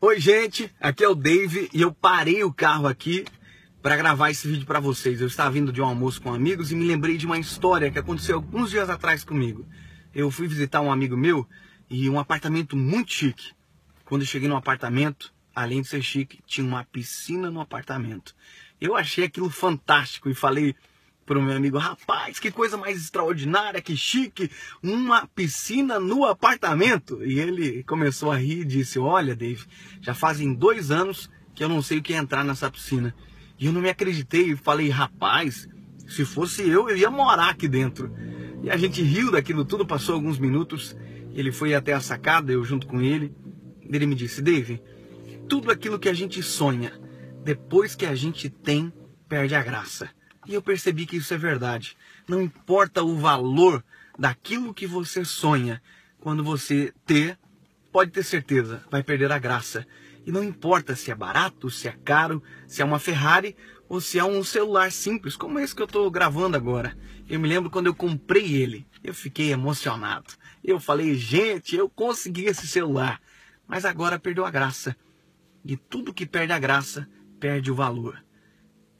Oi, gente, aqui é o Dave e eu parei o carro aqui para gravar esse vídeo para vocês. Eu estava vindo de um almoço com amigos e me lembrei de uma história que aconteceu alguns dias atrás comigo. Eu fui visitar um amigo meu e um apartamento muito chique. Quando eu cheguei no apartamento, além de ser chique, tinha uma piscina no apartamento. Eu achei aquilo fantástico e falei para o meu amigo, rapaz, que coisa mais extraordinária, que chique, uma piscina no apartamento. E ele começou a rir e disse, olha, Dave, já fazem dois anos que eu não sei o que é entrar nessa piscina. E eu não me acreditei e falei, rapaz, se fosse eu, eu ia morar aqui dentro. E a gente riu daquilo tudo, passou alguns minutos, ele foi até a sacada, eu junto com ele. Ele me disse, Dave, tudo aquilo que a gente sonha, depois que a gente tem, perde a graça. E eu percebi que isso é verdade. Não importa o valor daquilo que você sonha, quando você ter, pode ter certeza, vai perder a graça. E não importa se é barato, se é caro, se é uma Ferrari ou se é um celular simples, como esse que eu estou gravando agora. Eu me lembro quando eu comprei ele, eu fiquei emocionado. Eu falei, gente, eu consegui esse celular. Mas agora perdeu a graça. E tudo que perde a graça, perde o valor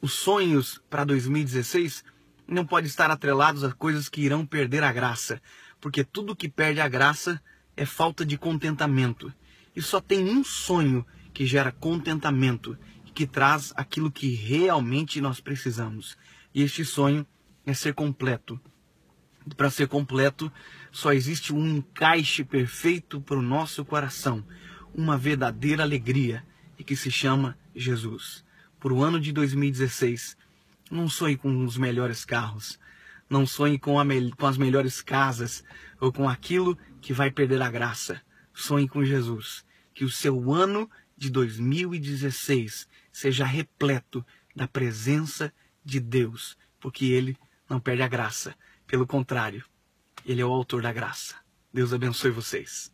os sonhos para 2016 não podem estar atrelados a coisas que irão perder a graça, porque tudo que perde a graça é falta de contentamento. E só tem um sonho que gera contentamento e que traz aquilo que realmente nós precisamos. E este sonho é ser completo. Para ser completo, só existe um encaixe perfeito para o nosso coração, uma verdadeira alegria, e que se chama Jesus para o ano de 2016. Não sonhe com os melhores carros, não sonhe com, com as melhores casas ou com aquilo que vai perder a graça. Sonhe com Jesus. Que o seu ano de 2016 seja repleto da presença de Deus, porque Ele não perde a graça. Pelo contrário, Ele é o autor da graça. Deus abençoe vocês.